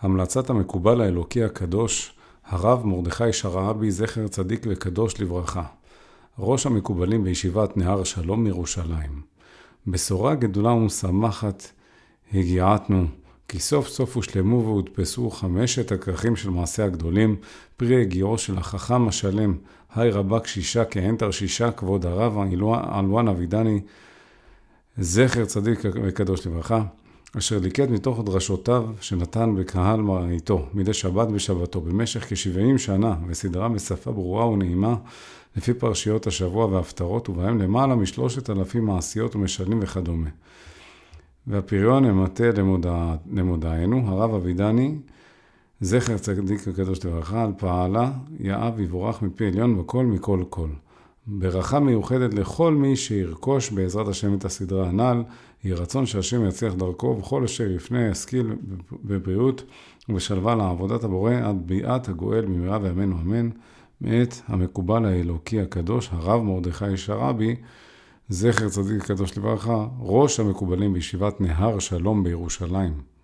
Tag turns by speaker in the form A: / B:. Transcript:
A: המלצת המקובל האלוקי הקדוש, הרב מרדכי שרעבי, זכר צדיק וקדוש לברכה. ראש המקובלים בישיבת נהר שלום מירושלים. בשורה גדולה ומשמחת הגיעתנו, כי סוף סוף הושלמו והודפסו חמשת הכרכים של מעשה הגדולים, פרי הגיעו של החכם השלם, היי רבה קשישה כהן תרשישה, כבוד הרב אלואן אבידני, זכר צדיק וקדוש לברכה. אשר ליקט מתוך דרשותיו שנתן בקהל מראיתו מדי שבת בשבתו במשך כ-70 שנה וסדרה בשפה ברורה ונעימה לפי פרשיות השבוע וההפטרות ובהם למעלה משלושת אלפים מעשיות ומשלים וכדומה. והפריון המטה למודע, למודענו, הרב אבידני, זכר צדיק הקדוש לברכה, על פעלה יאב יבורך מפי עליון בכל מכל כל. ברכה מיוחדת לכל מי שירכוש בעזרת השם את הסדרה הנ"ל, יהי רצון שהשם יצליח דרכו וכל אשר יפנה ישכיל בבריאות ובשלווה לעבודת הבורא עד ביאת הגואל במהרה בימינו אמן, מאת המקובל האלוקי הקדוש, הרב מרדכי שרעבי, זכר צדיק קדוש לברכה, ראש המקובלים בישיבת נהר שלום בירושלים.